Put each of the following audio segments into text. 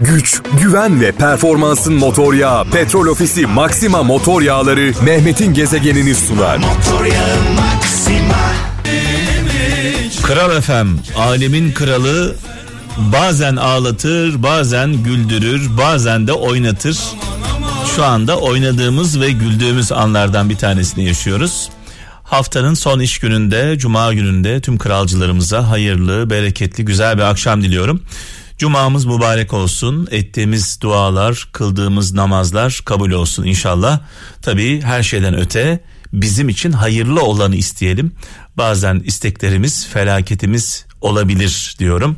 güç, güven ve performansın motor yağı Petrol Ofisi Maxima motor yağları Mehmet'in gezegenini sunar. Kral FM, alemin kralı bazen ağlatır, bazen güldürür, bazen de oynatır. Şu anda oynadığımız ve güldüğümüz anlardan bir tanesini yaşıyoruz. Haftanın son iş gününde, cuma gününde tüm kralcılarımıza hayırlı, bereketli, güzel bir akşam diliyorum. Cumamız mübarek olsun. Ettiğimiz dualar, kıldığımız namazlar kabul olsun inşallah. Tabii her şeyden öte bizim için hayırlı olanı isteyelim. Bazen isteklerimiz, felaketimiz olabilir diyorum.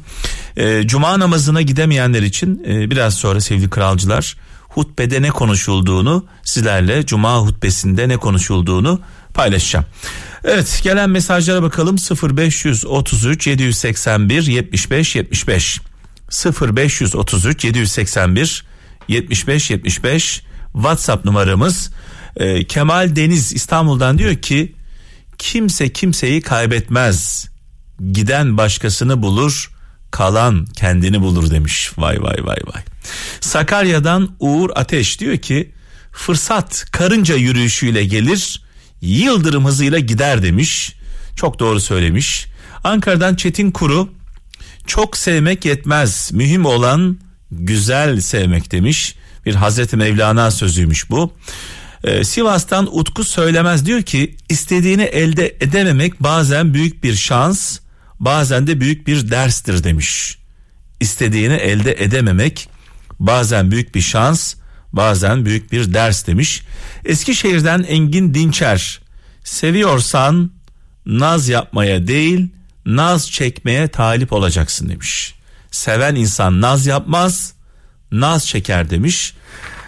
E, Cuma namazına gidemeyenler için e, biraz sonra sevgili kralcılar hutbede ne konuşulduğunu sizlerle Cuma hutbesinde ne konuşulduğunu paylaşacağım. Evet gelen mesajlara bakalım 0533 781 75 75 0533 781 75 75 WhatsApp numaramız. Ee, Kemal Deniz İstanbul'dan diyor ki kimse kimseyi kaybetmez. Giden başkasını bulur kalan kendini bulur. demiş. Vay vay vay vay. Sakarya'dan Uğur Ateş diyor ki fırsat karınca yürüyüşüyle gelir yıldırım hızıyla gider. demiş. Çok doğru söylemiş. Ankara'dan Çetin Kuru çok sevmek yetmez. Mühim olan güzel sevmek demiş. Bir Hazreti Mevlana sözüymüş bu. Ee, Sivas'tan Utku söylemez diyor ki istediğini elde edememek bazen büyük bir şans bazen de büyük bir derstir demiş. İstediğini elde edememek bazen büyük bir şans bazen büyük bir ders demiş. Eskişehir'den Engin Dinçer seviyorsan naz yapmaya değil naz çekmeye talip olacaksın demiş. Seven insan naz yapmaz, naz çeker demiş.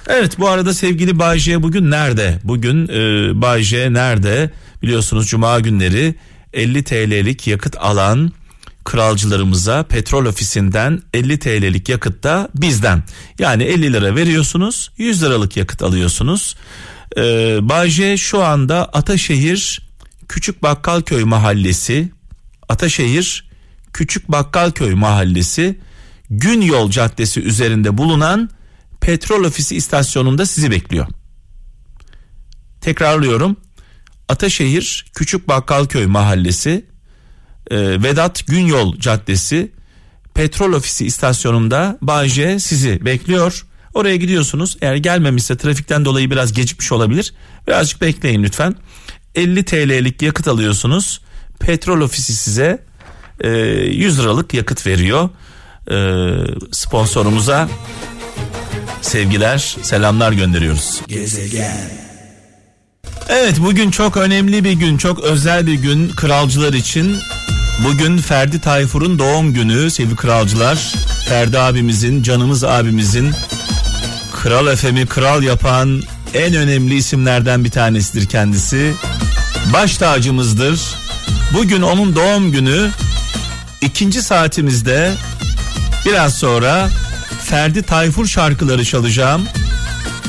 Evet bu arada sevgili Bayce bugün nerede? Bugün e, Bayce nerede? Biliyorsunuz cuma günleri 50 TL'lik yakıt alan kralcılarımıza petrol ofisinden 50 TL'lik yakıt da bizden. Yani 50 lira veriyorsunuz 100 liralık yakıt alıyorsunuz. Ee, Bayce şu anda Ataşehir Küçük Bakkalköy Mahallesi Ataşehir Küçük Bakkalköy Mahallesi Gün Yol Caddesi üzerinde bulunan petrol ofisi istasyonunda sizi bekliyor. Tekrarlıyorum. Ataşehir Küçük Bakkalköy Mahallesi e, Vedat Günyol Caddesi petrol ofisi istasyonunda Bayce sizi bekliyor. Oraya gidiyorsunuz. Eğer gelmemişse trafikten dolayı biraz gecikmiş olabilir. Birazcık bekleyin lütfen. 50 TL'lik yakıt alıyorsunuz petrol ofisi size e, 100 liralık yakıt veriyor. E, sponsorumuza sevgiler, selamlar gönderiyoruz. Gezegen. Evet bugün çok önemli bir gün, çok özel bir gün kralcılar için. Bugün Ferdi Tayfur'un doğum günü sevgili kralcılar. Ferdi abimizin, canımız abimizin Kral Efem'i kral yapan en önemli isimlerden bir tanesidir kendisi. Baş tacımızdır. Bugün onun doğum günü. ikinci saatimizde biraz sonra Ferdi Tayfur şarkıları çalacağım.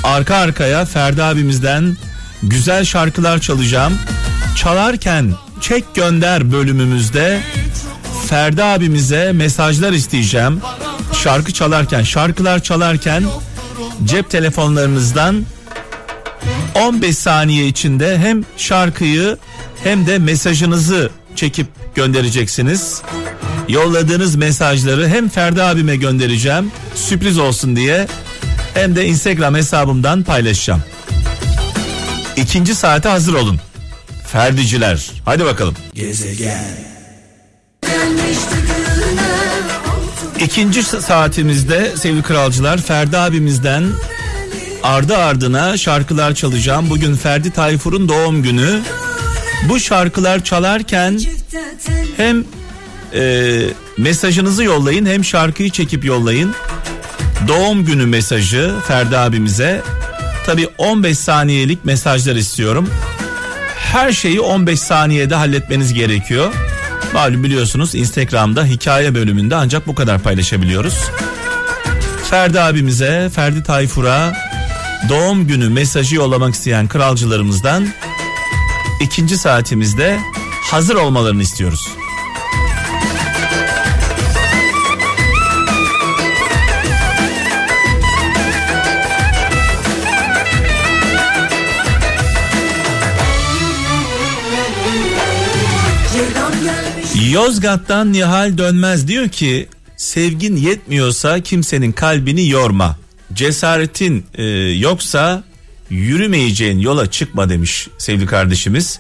Arka arkaya Ferdi abimizden güzel şarkılar çalacağım. Çalarken çek gönder bölümümüzde Ferdi abimize mesajlar isteyeceğim. Şarkı çalarken, şarkılar çalarken cep telefonlarınızdan 15 saniye içinde hem şarkıyı hem de mesajınızı çekip göndereceksiniz. Yolladığınız mesajları hem Ferdi abime göndereceğim sürpriz olsun diye hem de Instagram hesabımdan paylaşacağım. İkinci saate hazır olun. Ferdiciler. Hadi bakalım. Gezegen. İkinci saatimizde sevgili kralcılar Ferdi abimizden ardı ardına şarkılar çalacağım. Bugün Ferdi Tayfur'un doğum günü. Bu şarkılar çalarken hem e, mesajınızı yollayın hem şarkıyı çekip yollayın. Doğum günü mesajı Ferdi abimize. Tabi 15 saniyelik mesajlar istiyorum. Her şeyi 15 saniyede halletmeniz gerekiyor. Malum biliyorsunuz Instagram'da hikaye bölümünde ancak bu kadar paylaşabiliyoruz. Ferdi abimize, Ferdi Tayfur'a doğum günü mesajı yollamak isteyen kralcılarımızdan ikinci saatimizde hazır olmalarını istiyoruz. Yozgat'tan Nihal Dönmez diyor ki sevgin yetmiyorsa kimsenin kalbini yorma. Cesaretin e, yoksa yürümeyeceğin yola çıkma demiş sevgili kardeşimiz.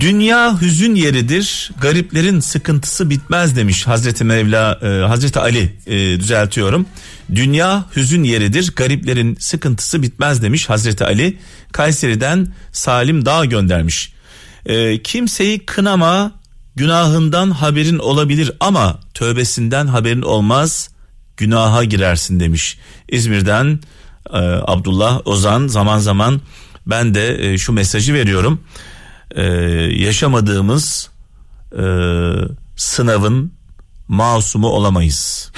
Dünya hüzün yeridir, gariplerin sıkıntısı bitmez demiş Hazreti Mevla, e, Hazreti Ali e, düzeltiyorum. Dünya hüzün yeridir, gariplerin sıkıntısı bitmez demiş Hazreti Ali. Kayseri'den Salim Dağ göndermiş. E, kimseyi kınama, günahından haberin olabilir ama tövbesinden haberin olmaz, günaha girersin demiş. İzmir'den e, Abdullah Ozan zaman zaman ben de e, şu mesajı veriyorum e, yaşamadığımız e, sınavın masumu olamayız.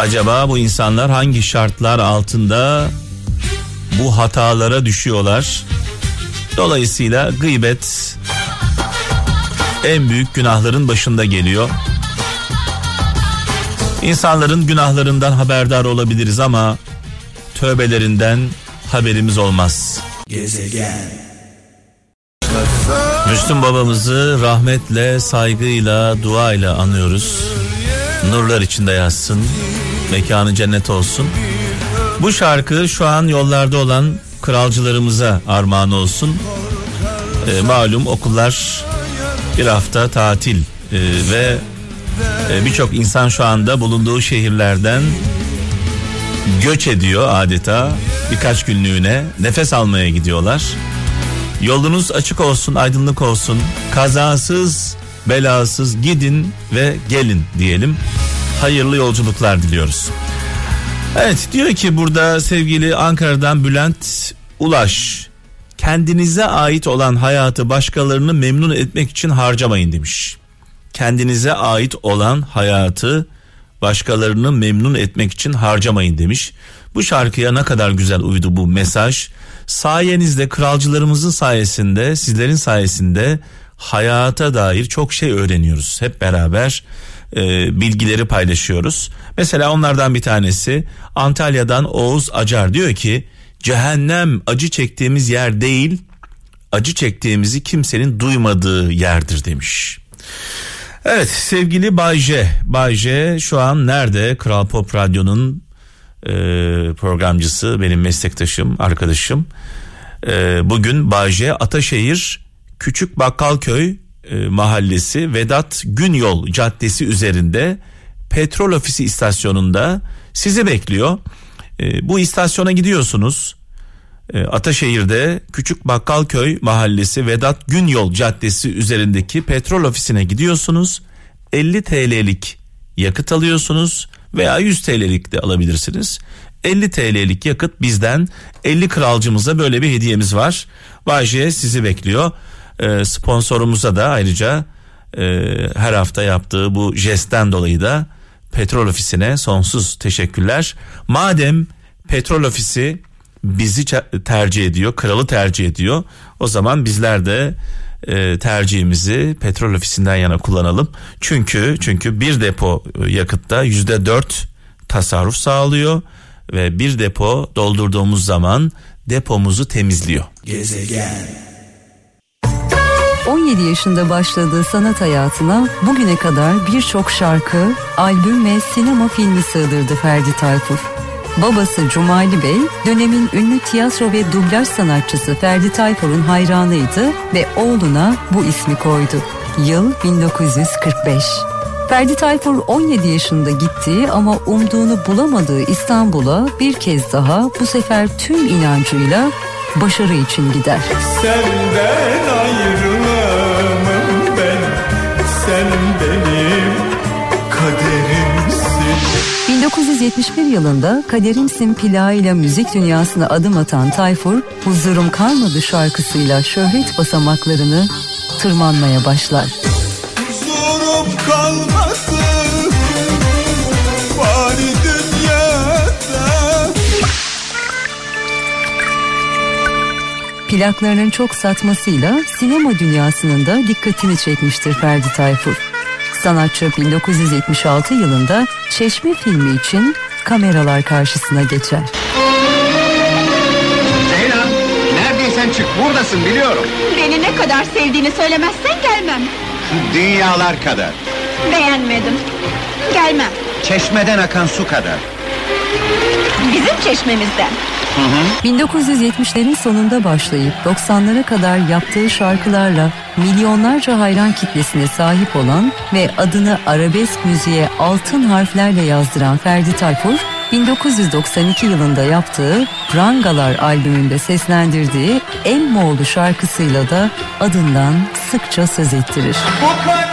Acaba bu insanlar hangi şartlar altında bu hatalara düşüyorlar? Dolayısıyla gıybet en büyük günahların başında geliyor. İnsanların günahlarından haberdar olabiliriz ama tövbelerinden haberimiz olmaz. Gezegen Müslüm babamızı rahmetle, saygıyla, duayla anıyoruz. Nurlar içinde yazsın. Mekanı cennet olsun. Bu şarkı şu an yollarda olan kralcılarımıza armağan olsun. E, malum okullar bir hafta tatil e, ve birçok insan şu anda bulunduğu şehirlerden göç ediyor adeta birkaç günlüğüne nefes almaya gidiyorlar. Yolunuz açık olsun, aydınlık olsun. Kazasız, belasız gidin ve gelin diyelim. Hayırlı yolculuklar diliyoruz. Evet diyor ki burada sevgili Ankara'dan Bülent Ulaş kendinize ait olan hayatı başkalarını memnun etmek için harcamayın demiş. Kendinize ait olan hayatı başkalarını memnun etmek için harcamayın demiş. Bu şarkıya ne kadar güzel uydu bu mesaj. Sayenizde kralcılarımızın sayesinde sizlerin sayesinde hayata dair çok şey öğreniyoruz. Hep beraber e, bilgileri paylaşıyoruz. Mesela onlardan bir tanesi Antalya'dan Oğuz Acar diyor ki cehennem acı çektiğimiz yer değil acı çektiğimizi kimsenin duymadığı yerdir demiş. Evet sevgili Bayce, Bayce şu an nerede? Kral Pop Radyo'nun e, programcısı, benim meslektaşım, arkadaşım. E, bugün Bayce Ataşehir Küçük Bakkalköy e, mahallesi Vedat Günyol Caddesi üzerinde petrol ofisi istasyonunda sizi bekliyor. E, bu istasyona gidiyorsunuz. E, Ataşehir'de Küçük Bakkalköy Mahallesi Vedat Günyol Caddesi üzerindeki petrol ofisine gidiyorsunuz. 50 TL'lik yakıt alıyorsunuz veya 100 TL'lik de alabilirsiniz. 50 TL'lik yakıt bizden 50 kralcımıza böyle bir hediyemiz var. Bayce sizi bekliyor. E, sponsorumuza da ayrıca e, her hafta yaptığı bu jestten dolayı da petrol ofisine sonsuz teşekkürler. Madem petrol ofisi bizi tercih ediyor, kralı tercih ediyor. O zaman bizler de e, tercihimizi petrol ofisinden yana kullanalım. Çünkü çünkü bir depo e, yakıtta yüzde dört tasarruf sağlıyor ve bir depo doldurduğumuz zaman depomuzu temizliyor. Gezegen 17 yaşında başladığı sanat hayatına bugüne kadar birçok şarkı, albüm ve sinema filmi sığdırdı Ferdi Tayfur. Babası Cumali Bey dönemin ünlü tiyatro ve dublaj sanatçısı Ferdi Tayfur'un hayranıydı ve oğluna bu ismi koydu. Yıl 1945. Ferdi Tayfur 17 yaşında gittiği ama umduğunu bulamadığı İstanbul'a bir kez daha bu sefer tüm inancıyla başarı için gider. Senden ayrılamam 1971 yılında Kaderimsin plağıyla müzik dünyasına adım atan Tayfur, Huzurum Kalmadı şarkısıyla şöhret basamaklarını tırmanmaya başlar. Huzurum kalmadı bari dünyada Plaklarının çok satmasıyla sinema dünyasının da dikkatini çekmiştir Ferdi Tayfur. Sanatçı 1976 yılında Çeşme filmi için kameralar karşısına geçer. Ceylan neredeysen çık buradasın biliyorum. Beni ne kadar sevdiğini söylemezsen gelmem. Dünyalar kadar. Beğenmedim. Gelmem. Çeşmeden akan su kadar. Bizim çeşmemizden. 1970'lerin sonunda başlayıp 90'lara kadar yaptığı şarkılarla milyonlarca hayran kitlesine sahip olan ve adını arabesk müziğe altın harflerle yazdıran Ferdi Tayfur, 1992 yılında yaptığı Prangalar albümünde seslendirdiği Emmoğlu şarkısıyla da adından sıkça söz ettirir. Bu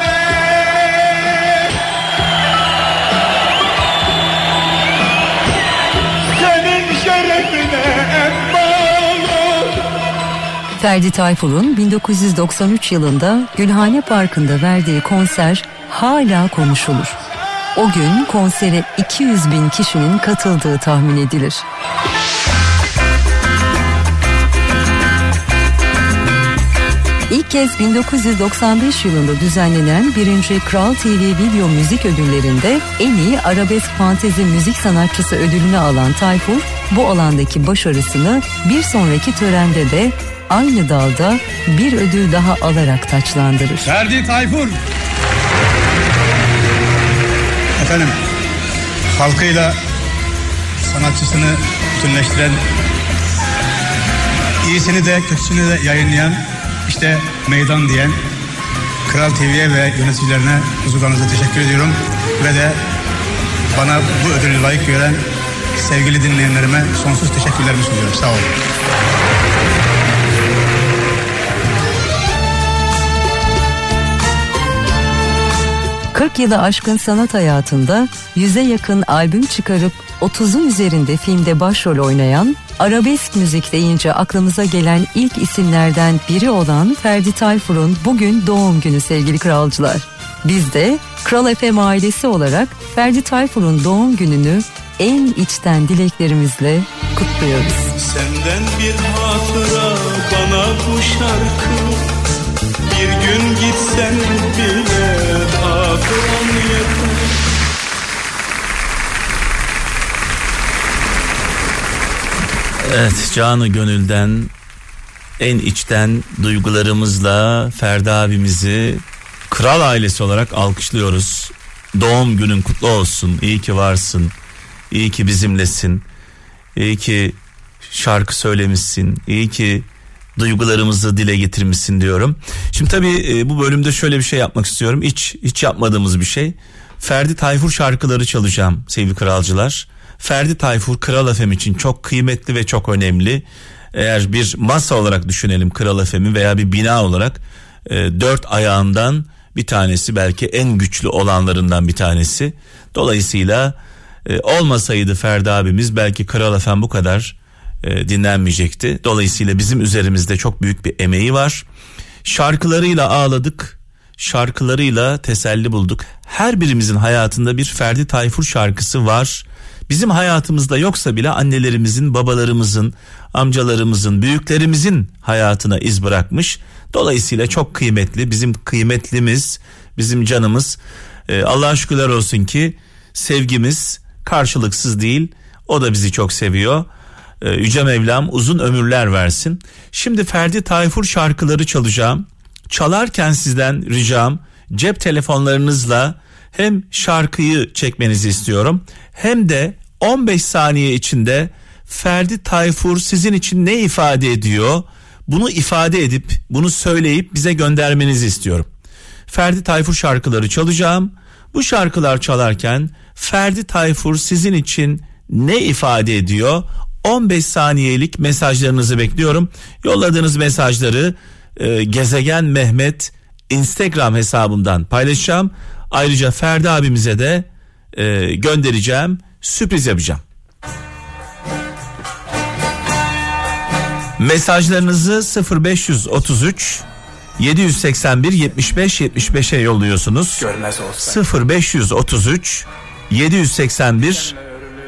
Ferdi Tayfur'un 1993 yılında Gülhane Parkı'nda verdiği konser hala konuşulur. O gün konsere 200 bin kişinin katıldığı tahmin edilir. İlk kez 1995 yılında düzenlenen 1. Kral TV Video Müzik Ödülleri'nde en iyi arabesk fantezi müzik sanatçısı ödülünü alan Tayfur, bu alandaki başarısını bir sonraki törende de aynı dalda bir ödül daha alarak taçlandırır. Ferdi Tayfur. Efendim, halkıyla sanatçısını bütünleştiren, iyisini de kötüsünü de yayınlayan, işte meydan diyen Kral TV'ye ve yöneticilerine huzurlarınızda teşekkür ediyorum. Ve de bana bu ödülü layık gören sevgili dinleyenlerime sonsuz teşekkürlerimi sunuyorum. Sağ olun. 40 yılı aşkın sanat hayatında yüze yakın albüm çıkarıp 30'un üzerinde filmde başrol oynayan, arabesk müzik deyince aklımıza gelen ilk isimlerden biri olan Ferdi Tayfur'un bugün doğum günü sevgili kralcılar. Biz de Kral FM ailesi olarak Ferdi Tayfur'un doğum gününü en içten dileklerimizle kutluyoruz. Senden bir hatıra bana bu şarkı Bir gün gitsen bile hatıram yeter Evet canı gönülden en içten duygularımızla Ferdi abimizi kral ailesi olarak alkışlıyoruz. Doğum günün kutlu olsun. İyi ki varsın. İyi ki bizimlesin. İyi ki şarkı söylemişsin. İyi ki duygularımızı dile getirmişsin diyorum. Şimdi tabii e, bu bölümde şöyle bir şey yapmak istiyorum. Hiç hiç yapmadığımız bir şey. Ferdi Tayfur şarkıları çalacağım sevgili kralcılar. Ferdi Tayfur Kral FM için çok kıymetli ve çok önemli. Eğer bir masa olarak düşünelim Kral FM'i veya bir bina olarak e, dört ayağından bir tanesi belki en güçlü olanlarından bir tanesi. Dolayısıyla e, olmasaydı Ferdi abimiz belki Kral FM bu kadar e, dinlenmeyecekti. Dolayısıyla bizim üzerimizde çok büyük bir emeği var. Şarkılarıyla ağladık, şarkılarıyla teselli bulduk. Her birimizin hayatında bir Ferdi Tayfur şarkısı var. Bizim hayatımızda yoksa bile annelerimizin, babalarımızın, amcalarımızın, büyüklerimizin hayatına iz bırakmış. Dolayısıyla çok kıymetli, bizim kıymetlimiz, bizim canımız. Ee, Allah'a şükürler olsun ki sevgimiz karşılıksız değil. O da bizi çok seviyor. Ee, Yüce Mevlam uzun ömürler versin. Şimdi Ferdi Tayfur şarkıları çalacağım. Çalarken sizden ricam cep telefonlarınızla hem şarkıyı çekmenizi istiyorum hem de 15 saniye içinde Ferdi Tayfur sizin için ne ifade ediyor? Bunu ifade edip bunu söyleyip bize göndermenizi istiyorum. Ferdi Tayfur şarkıları çalacağım. Bu şarkılar çalarken Ferdi Tayfur sizin için ne ifade ediyor? 15 saniyelik mesajlarınızı bekliyorum. Yolladığınız mesajları e, Gezegen Mehmet Instagram hesabımdan paylaşacağım. Ayrıca Ferdi abimize de e, göndereceğim. Sürpriz yapacağım. Mesajlarınızı 0533 781 75 75'e yolluyorsunuz. 0533 781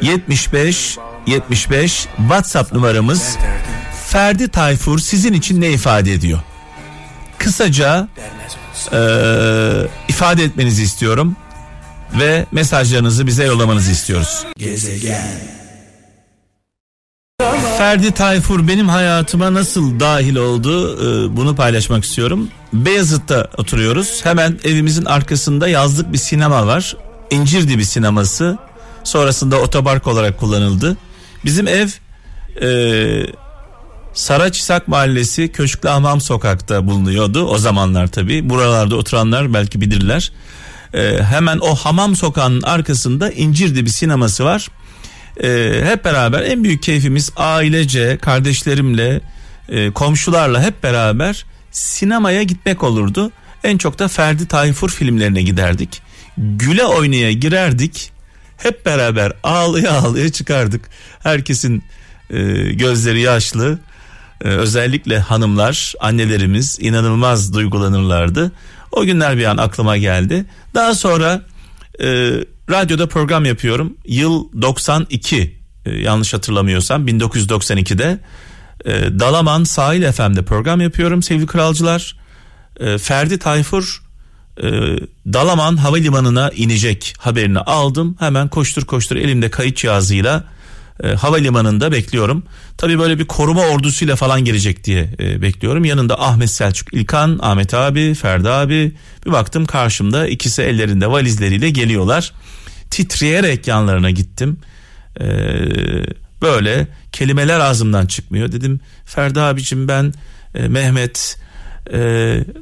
75 75 WhatsApp numaramız. Ferdi Tayfur sizin için ne ifade ediyor? Kısaca e, ifade etmenizi istiyorum ve mesajlarınızı bize yollamanızı istiyoruz. Gezegen Ferdi Tayfur benim hayatıma nasıl dahil oldu e, bunu paylaşmak istiyorum. Beyazıt'ta oturuyoruz. Hemen evimizin arkasında yazlık bir sinema var. İncirdibi sineması. Sonrasında otopark olarak kullanıldı. Bizim ev e, Saraçisak Mahallesi Köşklü Hamam Sokak'ta bulunuyordu. O zamanlar tabii. Buralarda oturanlar belki bilirler. E, hemen o hamam sokağının arkasında İncirdibi sineması var. E, hep beraber en büyük keyfimiz ailece, kardeşlerimle, e, komşularla hep beraber sinemaya gitmek olurdu. En çok da Ferdi Tayfur filmlerine giderdik. Güle oynaya girerdik. Hep beraber ağlaya ağlaya çıkardık. Herkesin e, gözleri yaşlı. E, özellikle hanımlar, annelerimiz inanılmaz duygulanırlardı. O günler bir an aklıma geldi. Daha sonra e, radyoda program yapıyorum. Yıl 92 e, yanlış hatırlamıyorsam 1992'de e, Dalaman Sahil FM'de program yapıyorum sevgili kralcılar. E, Ferdi Tayfur e, Dalaman Havalimanı'na inecek haberini aldım. Hemen koştur koştur elimde kayıt cihazıyla e, havalimanında bekliyorum. Tabii böyle bir koruma ordusuyla falan gelecek diye e, bekliyorum. Yanında Ahmet Selçuk İlkan, Ahmet abi, Ferdi abi. Bir baktım karşımda ikisi ellerinde valizleriyle geliyorlar. Titreyerek yanlarına gittim. E, böyle kelimeler ağzımdan çıkmıyor. Dedim Ferdi abicim ben e, Mehmet e,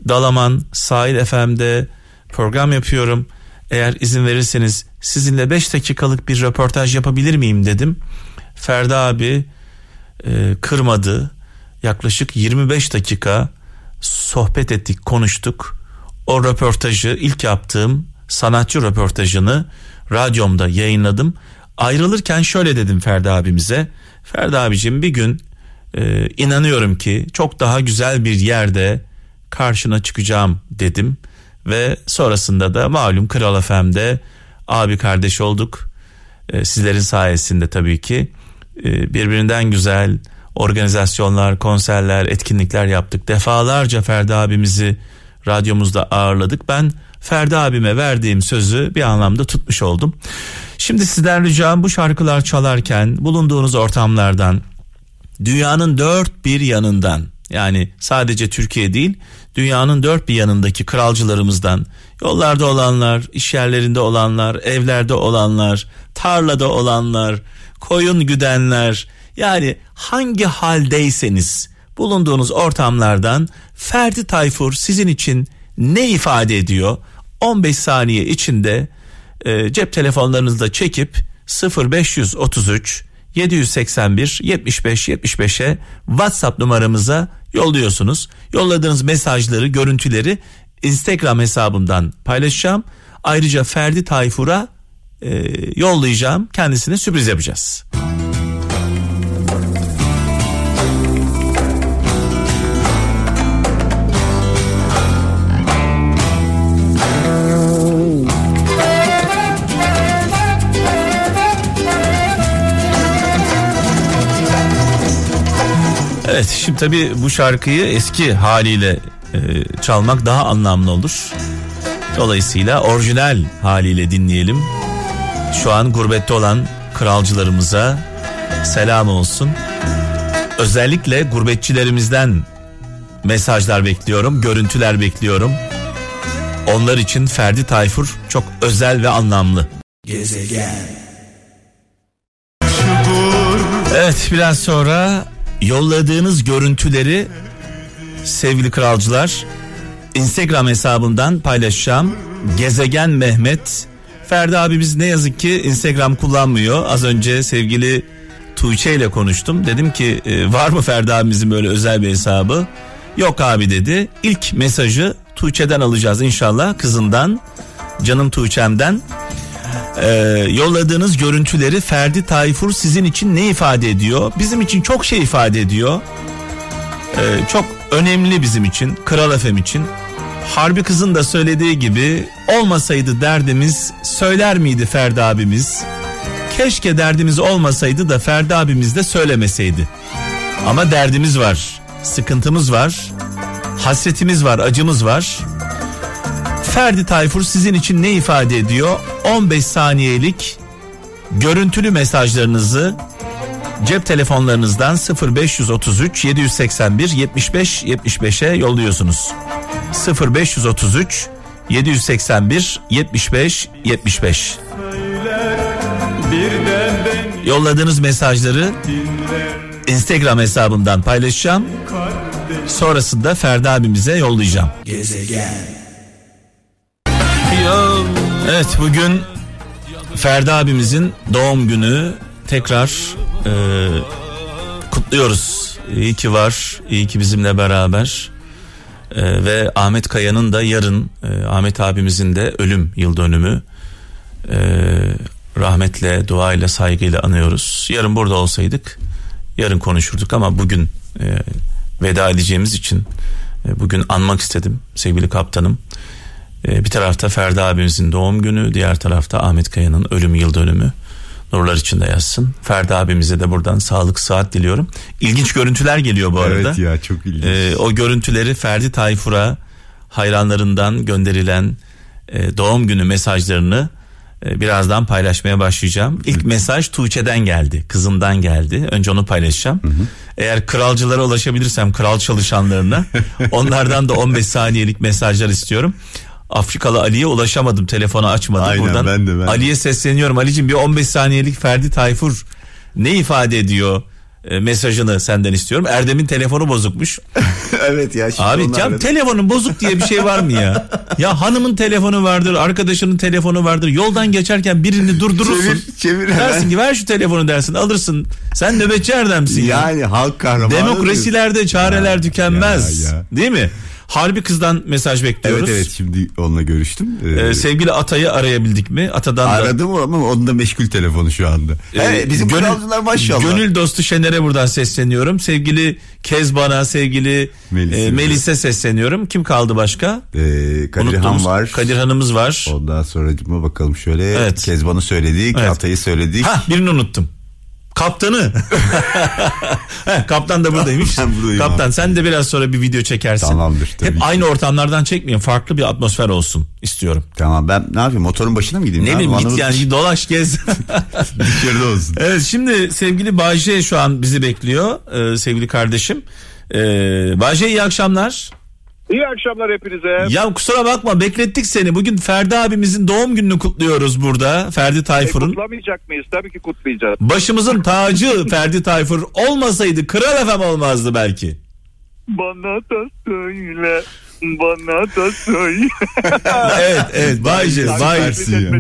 Dalaman Sahil FM'de program yapıyorum. Eğer izin verirseniz sizinle 5 dakikalık bir röportaj yapabilir miyim dedim. Ferdi abi e, kırmadı. Yaklaşık 25 dakika sohbet ettik, konuştuk. O röportajı ilk yaptığım sanatçı röportajını radyomda yayınladım. Ayrılırken şöyle dedim Ferdi abimize. Ferdi abicim bir gün e, inanıyorum ki çok daha güzel bir yerde karşına çıkacağım dedim. Ve sonrasında da malum Kral FM'de abi kardeş olduk. E, sizlerin sayesinde tabii ki e, birbirinden güzel organizasyonlar, konserler, etkinlikler yaptık. Defalarca Ferdi abimizi radyomuzda ağırladık. Ben Ferdi abime verdiğim sözü bir anlamda tutmuş oldum. Şimdi sizden ricam bu şarkılar çalarken bulunduğunuz ortamlardan dünyanın dört bir yanından yani sadece Türkiye değil dünyanın dört bir yanındaki kralcılarımızdan yollarda olanlar, iş yerlerinde olanlar, evlerde olanlar, tarlada olanlar, koyun güdenler yani hangi haldeyseniz bulunduğunuz ortamlardan Ferdi Tayfur sizin için ne ifade ediyor? 15 saniye içinde e, cep telefonlarınızda çekip 0533 781 75 75'e WhatsApp numaramıza yolluyorsunuz. Yolladığınız mesajları, görüntüleri Instagram hesabımdan paylaşacağım. Ayrıca Ferdi Tayfur'a e, yollayacağım. Kendisine sürpriz yapacağız. Evet şimdi tabii bu şarkıyı eski haliyle e, çalmak daha anlamlı olur. Dolayısıyla orijinal haliyle dinleyelim. Şu an gurbette olan kralcılarımıza selam olsun. Özellikle gurbetçilerimizden mesajlar bekliyorum, görüntüler bekliyorum. Onlar için Ferdi Tayfur çok özel ve anlamlı. Gezegen. Evet biraz sonra yolladığınız görüntüleri sevgili kralcılar Instagram hesabından paylaşacağım. Gezegen Mehmet. Ferdi abimiz ne yazık ki Instagram kullanmıyor. Az önce sevgili Tuğçe ile konuştum. Dedim ki e, var mı Ferdi abimizin böyle özel bir hesabı? Yok abi dedi. İlk mesajı Tuğçe'den alacağız inşallah kızından. Canım Tuğçe'mden. Ee, yolladığınız görüntüleri Ferdi Tayfur sizin için ne ifade ediyor? Bizim için çok şey ifade ediyor. Ee, çok önemli bizim için, Kral Efem için. Harbi kızın da söylediği gibi olmasaydı derdimiz söyler miydi Ferdi abimiz? Keşke derdimiz olmasaydı da Ferdi abimiz de söylemeseydi. Ama derdimiz var, sıkıntımız var, hasretimiz var, acımız var. Ferdi Tayfur sizin için ne ifade ediyor? 15 saniyelik görüntülü mesajlarınızı cep telefonlarınızdan 0533 781 75 75'e yolluyorsunuz. 0533 781 75 75. Yolladığınız mesajları Instagram hesabımdan paylaşacağım. Sonrasında Ferdi abimize yollayacağım. Evet bugün Ferdi abimizin doğum günü tekrar e, kutluyoruz. İyi ki var, iyi ki bizimle beraber. E, ve Ahmet Kaya'nın da yarın e, Ahmet abimizin de ölüm yıl dönümü. E, rahmetle, duayla, saygıyla anıyoruz. Yarın burada olsaydık yarın konuşurduk ama bugün e, veda edeceğimiz için e, bugün anmak istedim sevgili kaptanım. E, bir tarafta Ferdi abimizin doğum günü, diğer tarafta Ahmet Kaya'nın ölüm yıl dönümü. Nurlar içinde yazsın. Ferdi abimize de buradan sağlık saat diliyorum. İlginç görüntüler geliyor bu arada. Evet ya çok ilginç. Ee, o görüntüleri Ferdi Tayfur'a hayranlarından gönderilen e, doğum günü mesajlarını e, birazdan paylaşmaya başlayacağım. İlk mesaj Tuğçe'den geldi, kızımdan geldi. Önce onu paylaşacağım. Eğer kralcılara ulaşabilirsem kral çalışanlarına onlardan da 15 saniyelik mesajlar istiyorum. Afrikalı Ali'ye ulaşamadım telefonu açmadı Aynen, buradan. ben de, ben. Ali'ye sesleniyorum. Ali'cim bir 15 saniyelik Ferdi Tayfur ne ifade ediyor e, mesajını senden istiyorum. Erdem'in telefonu bozukmuş. evet ya. Şimdi Abi ya aradım. telefonun bozuk diye bir şey var mı ya? Ya hanımın telefonu vardır, arkadaşının telefonu vardır. Yoldan geçerken birini durdurursun. Çevir, çevir hemen. Dersin ki ver şu telefonu dersin alırsın. Sen nöbetçi Erdem'sin ya. Yani halk kahramanı. Demokrasilerde çareler Ya, tükenmez. ya, ya. Değil mi? Harbi kızdan mesaj bekliyoruz. Evet evet şimdi onunla görüştüm. Ee, Ee, sevgili Atay'ı arayabildik mi? Atadan da aradım ama onun da meşgul telefonu şu anda. Evet, bizim gönül- kralcılar maşallah. Gönül dostu Şener'e buradan sesleniyorum. Sevgili Kezban'a, sevgili Melis'e. Melis'e, Melis'e sesleniyorum. Kim kaldı başka? Ee, Kadirhan Unuttuğumuz- var. Kadirhan'ımız var. Ondan sonra bakalım şöyle. Evet. Kezban'ı söyledik. Evet. Atay'ı söyledik. Ha birini unuttum. Kaptanı. Heh, kaptan da buradaymış. Ben buradayım Kaptan abi. sen de biraz sonra bir video çekersin. Tamamdır, tabii Hep ki. aynı ortamlardan çekmeyin. Farklı bir atmosfer olsun istiyorum. Tamam ben ne yapayım motorun başına mı gideyim? Ne bileyim git yani dolaş gez. Dışarıda olsun. evet şimdi sevgili Bahçe şu an bizi bekliyor. Ee, sevgili kardeşim. Ee, Bahçe iyi akşamlar. İyi akşamlar hepinize. Ya kusura bakma beklettik seni. Bugün Ferdi abimizin doğum gününü kutluyoruz burada. Ferdi E, Tayfur'un. kutlamayacak mıyız? Tabii ki kutlayacağız. Başımızın tacı Ferdi Tayfur olmasaydı Kral FM olmazdı belki. Bana da söyle. Bana da söyle. evet evet Bay J, Bay.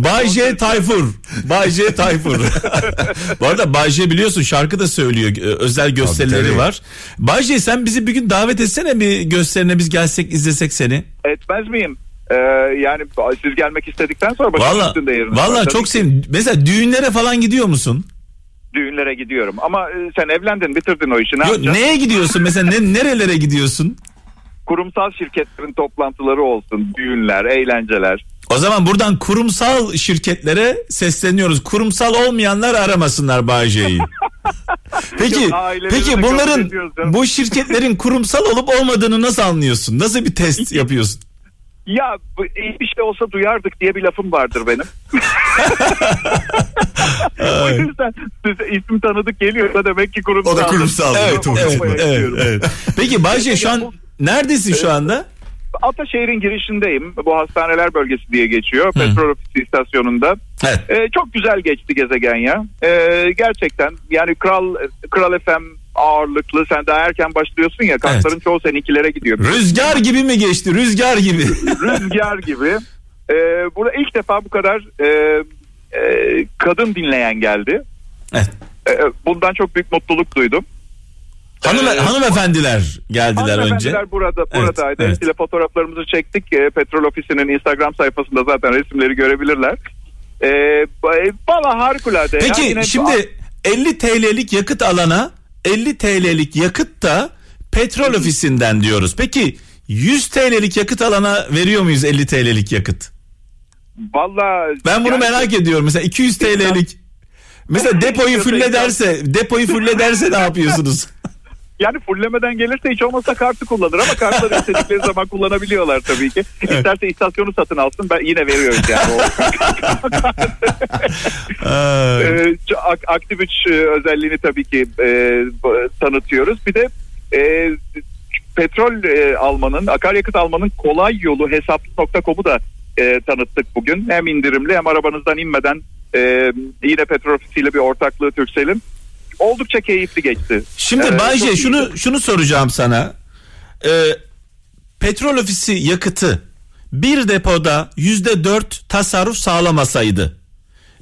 Bay J Tayfur. Bay J Tayfur. Bu arada Bay J biliyorsun şarkı da söylüyor. Özel gösterileri tabii. var. Bay J sen bizi bir gün davet etsene bir gösterine biz gelsek izlesek seni. Etmez miyim? Ee, yani siz gelmek istedikten sonra Valla üstünde yeriniz valla çok sevim. Mesela düğünlere falan gidiyor musun? Düğünlere gidiyorum. Ama e, sen evlendin bitirdin o işi. Ne Yo, neye gidiyorsun mesela ne, nerelere gidiyorsun? Kurumsal şirketlerin toplantıları olsun. Düğünler, eğlenceler. O zaman buradan kurumsal şirketlere sesleniyoruz. Kurumsal olmayanlar aramasınlar J'yi. Peki, Yok, peki bunların bu şirketlerin kurumsal olup olmadığını nasıl anlıyorsun? Nasıl bir test yapıyorsun? Ya iyi bir şey olsa duyardık diye bir lafım vardır benim. o yüzden isim tanıdık geliyorsa demek ki kurumsal. O da kurumsal. Evet, evet, evet, evet. Peki J şu an neredesin şu anda? Ataşehir'in girişindeyim. Bu hastaneler bölgesi diye geçiyor. Petrol ofisi istasyonunda. Evet. Ee, çok güzel geçti gezegen ya. Ee, gerçekten yani Kral Kral FM ağırlıklı. Sen daha erken başlıyorsun ya. Kasların Evet. çoğu seninkilere gidiyor. Rüzgar gibi mi geçti? Rüzgar gibi. Rüzgar gibi. Ee, burada ilk defa bu kadar e, e, kadın dinleyen geldi. Evet. Ee, bundan çok büyük mutluluk duydum. Hanım, Ee, hanımefendiler geldiler önce. Hanımefendiler burada Evet, buradaydı. evet. Hepsiyle fotoğraflarımızı çektik. E, Petrol Ofisi'nin Instagram sayfasında zaten resimleri görebilirler. E, ba- valla harikulade. Peki Yine- şimdi 50 TL'lik yakıt alana 50 TL'lik yakıt da petrol ofisinden diyoruz. Peki 100 TL'lik yakıt alana veriyor muyuz 50 TL'lik yakıt? Valla Ben bunu yani- merak ediyorum. Mesela 200 TL'lik mesela depoyu fulle derse depoyu fulle derse ne yapıyorsunuz? Yani fullemeden gelirse hiç olmazsa kartı kullanır ama kartları istedikleri zaman kullanabiliyorlar tabii ki. İsterse istasyonu satın alsın ben yine veriyoruz yani. Ee, aktif 3 e, özelliğini tabii ki e, tanıtıyoruz. Bir de e, petrol e, almanın, akaryakıt almanın kolay yolu hesap.com'u da e, tanıttık bugün. Hem indirimli hem arabanızdan inmeden e, yine petrol ofisiyle bir ortaklığı Türksel'in. Oldukça keyifli geçti. Şimdi Ee, Bayce şunu iyiydi. şunu soracağım sana. Ee, petrol ofisi yakıtı bir depoda yüzde dört tasarruf sağlamasaydı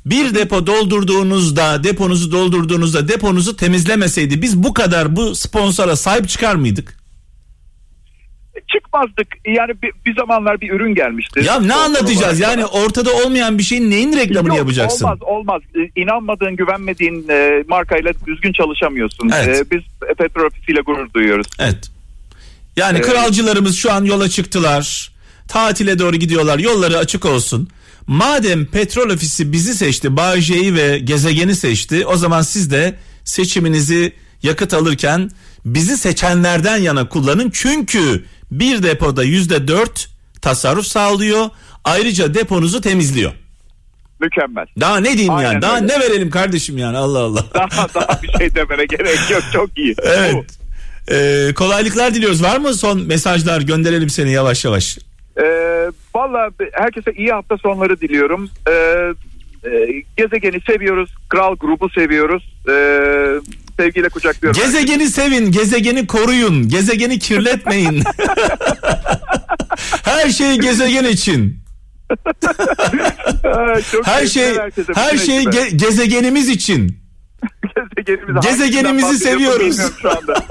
bir depo doldurduğunuzda deponuzu doldurduğunuzda deponuzu temizlemeseydi biz bu kadar bu sponsora sahip çıkar mıydık? Çıkmazdık. Yani bir, bir zamanlar bir ürün gelmişti. Ya ne anlatacağız olarak. yani ortada olmayan bir şeyin neyin reklamını Yok, yapacaksın? Olmaz olmaz. Ee, İnanmadığın, güvenmediğin e, markayla düzgün çalışamıyorsun. Evet. Ee, biz petrol ofisiyle gurur duyuyoruz. Evet. Yani Evet. kralcılarımız şu an yola çıktılar. Tatile doğru gidiyorlar. Yolları açık olsun. Madem petrol ofisi bizi seçti, Bağcay'ı ve gezegeni seçti. O zaman siz de seçiminizi yakıt alırken bizi seçenlerden yana kullanın. Çünkü bir depoda yüzde dört tasarruf sağlıyor. Ayrıca deponuzu temizliyor. Mükemmel. Daha ne diyeyim Aynen yani? Daha öyle. ne verelim kardeşim yani Allah Allah. Daha daha bir şey demene gerek yok. Çok iyi. Bu. Evet. Ee, kolaylıklar diliyoruz. Var mı son mesajlar? Gönderelim seni yavaş yavaş. Ee, Valla herkese iyi hafta sonları diliyorum. Ee, e, gezegeni seviyoruz. Kral grubu seviyoruz. Ee, sevgiyle kucaklıyorum. Gezegeni sevin, gezegeni koruyun, gezegeni kirletmeyin. her şey gezegen için. Çok Her şey herkese. her şey ge- gezegenimiz için. Gezegenimizi, gezegenimizi seviyoruz. Şu anda.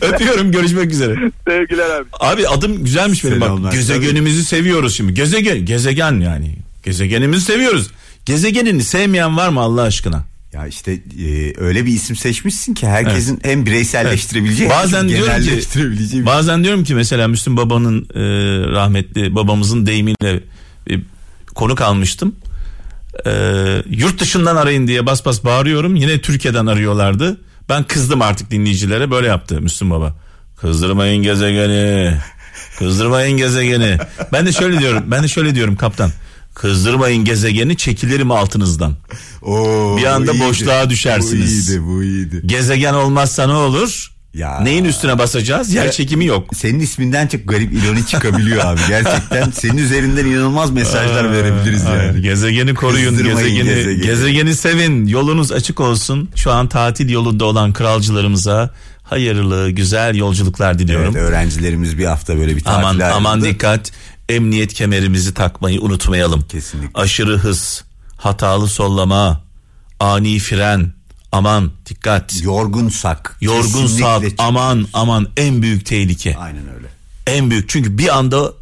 Öpüyorum görüşmek üzere. Sevgiler abi. Abi adım güzelmiş benim bak. Gezegenimizi seviyoruz şimdi. Gezegen gezegen yani. Gezegenimizi seviyoruz. Gezegenini sevmeyen var mı Allah aşkına? Ya işte e, öyle bir isim seçmişsin ki herkesin hem bireyselleştirebileceği Evet. hem Bazen diyorum ki- Bazen diyorum ki mesela Müslüm Baba'nın e, rahmetli babamızın deyimiyle bir konuk almıştım. E, yurt dışından arayın diye bas bas bağırıyorum. Yine Türkiye'den arıyorlardı. Ben kızdım artık dinleyicilere böyle yaptı Müslüm Baba. Kızdırmayın gezegeni. Kızdırmayın gezegeni. Ben de şöyle diyorum. Ben de şöyle diyorum kaptan. Kızdırmayın gezegeni çekilirim altınızdan. Oo, Bir anda iyiydi. boşluğa düşersiniz. Bu iyiydi bu iyiydi. Gezegen olmazsa ne olur? Ya. Neyin üstüne basacağız? Yer çekimi yok. Senin isminden çok garip ironi çıkabiliyor abi. Gerçekten senin üzerinden inanılmaz mesajlar verebiliriz yani. Gezegeni koruyun, gezegeni, gezegeni. gezegeni sevin. Yolunuz açık olsun. Şu an tatil yolunda olan kralcılarımıza hayırlı, güzel yolculuklar diliyorum. Evet, öğrencilerimiz bir hafta böyle bir aman tatile aman ayrıldı. dikkat. Emniyet kemerimizi takmayı unutmayalım. Kesinlikle. Aşırı hız, hatalı sollama, ani fren. Aman dikkat. Yorgunsak. Yorgunsak aman aman en büyük tehlike. Aynen öyle. En büyük çünkü bir anda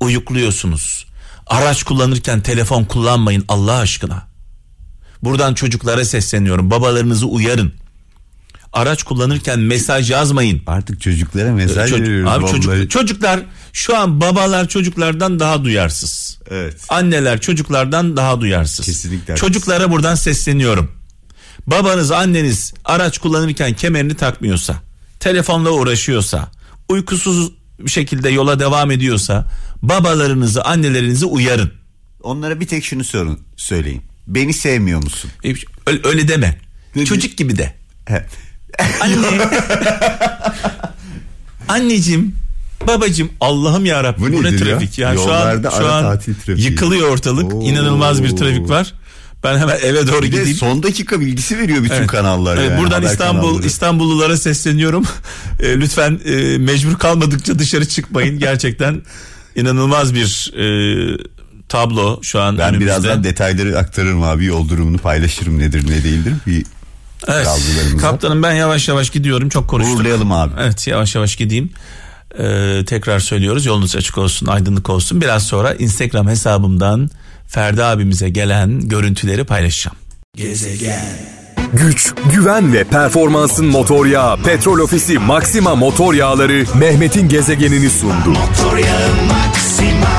uyukluyorsunuz. Araç kullanırken telefon kullanmayın Allah aşkına. Buradan çocuklara sesleniyorum. Babalarınızı uyarın. Araç kullanırken mesaj yazmayın. Artık çocuklara mesaj Çocuk- veriyoruz abi vallahi. çocuk, çocuklar şu an babalar çocuklardan daha duyarsız. Evet. Anneler çocuklardan daha duyarsız. Kesinlikle haklısın. Çocuklara buradan sesleniyorum. Babanız anneniz araç kullanırken kemerini takmıyorsa, telefonla uğraşıyorsa, uykusuz bir şekilde yola devam ediyorsa babalarınızı, annelerinizi uyarın. Onlara bir tek şunu sorun söyleyin. Beni sevmiyor musun? Öyle, öyle deme. Ne Çocuk gibi de. He. Anne. Anneciğim, babacığım Allah'ım ya Rabbim Bu bu, ne nedir ya? trafik ya. Şu an Yollarda şu an tatil trafiği. yıkılıyor ortalık. Oo. İnanılmaz bir trafik var. Ben hemen eve doğru Bir de gideyim. son dakika bilgisi veriyor bütün Evet. kanallar. Evet, yani, buradan haber İstanbul kanalları. İstanbullulara sesleniyorum. E, lütfen e, mecbur kalmadıkça dışarı çıkmayın. Gerçekten inanılmaz bir e, tablo şu an Ben önümüzde. birazdan detayları aktarırım abi yol durumunu paylaşırım nedir ne değildir. Bir Evet. Kaptanım ben yavaş yavaş gidiyorum. Çok konuştuk. Uğurlayalım abi. Evet yavaş yavaş gideyim. Ee, tekrar söylüyoruz yolunuz açık olsun aydınlık olsun. Biraz sonra Instagram hesabımdan Ferdi abimize gelen görüntüleri paylaşacağım. Güç, güven ve performansın motor yağı Petrol Ofisi Maxima motor yağları Mehmet'in gezegenini sundu. Motor yağı Maxima